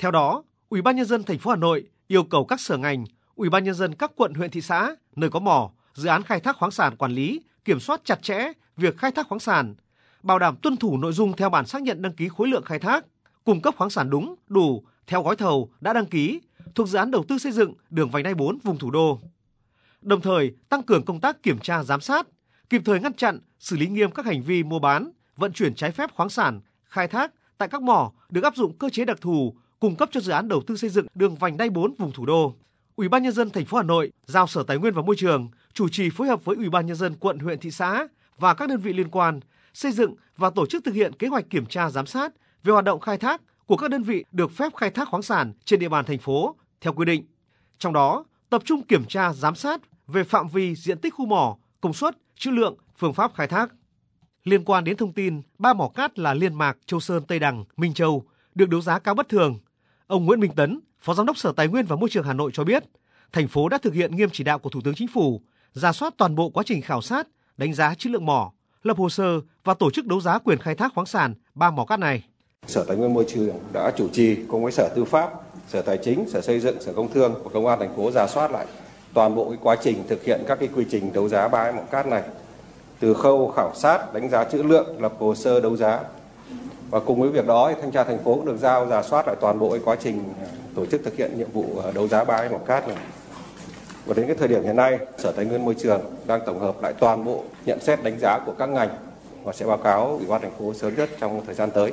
Theo đó, Ủy ban nhân dân thành phố Hà Nội yêu cầu các sở ngành, Ủy ban nhân dân các quận huyện thị xã nơi có mỏ, dự án khai thác khoáng sản quản lý, kiểm soát chặt chẽ việc khai thác khoáng sản, bảo đảm tuân thủ nội dung theo bản xác nhận đăng ký khối lượng khai thác, cung cấp khoáng sản đúng, đủ theo gói thầu đã đăng ký thuộc dự án đầu tư xây dựng đường vành đai 4 vùng thủ đô. Đồng thời, tăng cường công tác kiểm tra giám sát, kịp thời ngăn chặn, xử lý nghiêm các hành vi mua bán, vận chuyển trái phép khoáng sản, khai thác tại các mỏ được áp dụng cơ chế đặc thù cung cấp cho dự án đầu tư xây dựng đường vành đai 4 vùng thủ đô. Ủy ban nhân dân thành phố Hà Nội giao Sở Tài nguyên và Môi trường chủ trì phối hợp với Ủy ban nhân dân quận, huyện, thị xã và các đơn vị liên quan xây dựng và tổ chức thực hiện kế hoạch kiểm tra giám sát về hoạt động khai thác của các đơn vị được phép khai thác khoáng sản trên địa bàn thành phố theo quy định. Trong đó, tập trung kiểm tra giám sát về phạm vi diện tích khu mỏ, công suất, trữ lượng, phương pháp khai thác. Liên quan đến thông tin ba mỏ cát là Liên Mạc, Châu Sơn, Tây Đằng, Minh Châu được đấu giá cao bất thường, ông Nguyễn Minh Tấn, Phó Giám đốc Sở Tài nguyên và Môi trường Hà Nội cho biết, thành phố đã thực hiện nghiêm chỉ đạo của Thủ tướng Chính phủ, ra soát toàn bộ quá trình khảo sát, đánh giá chất lượng mỏ, lập hồ sơ và tổ chức đấu giá quyền khai thác khoáng sản ba mỏ cát này. Sở Tài nguyên Môi trường đã chủ trì cùng với Sở Tư pháp, Sở Tài chính, Sở Xây dựng, Sở Công Thương và Công an thành phố ra soát lại toàn bộ cái quá trình thực hiện các cái quy trình đấu giá ba mỏ cát này từ khâu khảo sát, đánh giá chữ lượng, lập hồ sơ đấu giá. Và cùng với việc đó, thanh tra thành phố cũng được giao giả soát lại toàn bộ cái quá trình tổ chức thực hiện nhiệm vụ ờ, đấu giá bãi mỏ cát này. Và đến cái thời điểm hiện nay, Sở Tài nguyên Môi trường đang tổng hợp lại toàn bộ nhận xét đánh giá của các ngành và sẽ báo cáo Ủy ban thành phố sớm nhất trong thời gian tới.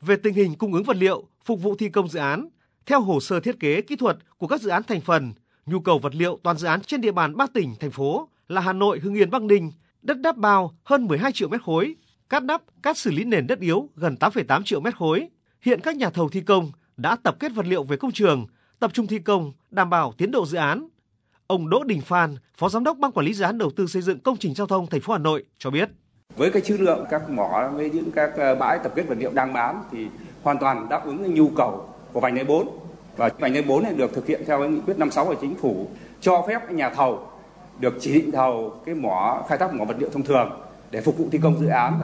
Về tình hình cung ứng vật liệu phục vụ thi công dự án, theo hồ sơ thiết kế kỹ thuật của các dự án thành phần, nhu cầu vật liệu toàn dự án trên địa bàn ba tỉnh thành phố là Hà Nội, Hưng Yên, Bắc Ninh, đất đắp bao hơn 12 triệu mét khối, cát đắp, cát xử lý nền đất yếu gần 8,8 triệu mét khối. Hiện các nhà thầu thi công đã tập kết vật liệu về công trường, tập trung thi công, đảm bảo tiến độ dự án. Ông Đỗ Đình Phan, Phó Giám đốc Ban Quản lý dự án đầu tư xây dựng công trình giao thông thành phố Hà Nội cho biết. Với cái chữ lượng các mỏ với những các ờ, bãi tập kết vật liệu đang bán thì hoàn toàn đáp ứng nhu cầu của vành đai 4 và vành đai 4 này được thực hiện theo nghị quyết 56 của chính phủ cho phép nhà thầu được chỉ định thầu cái mỏ khai thác mỏ vật liệu thông thường để phục vụ thi công dự án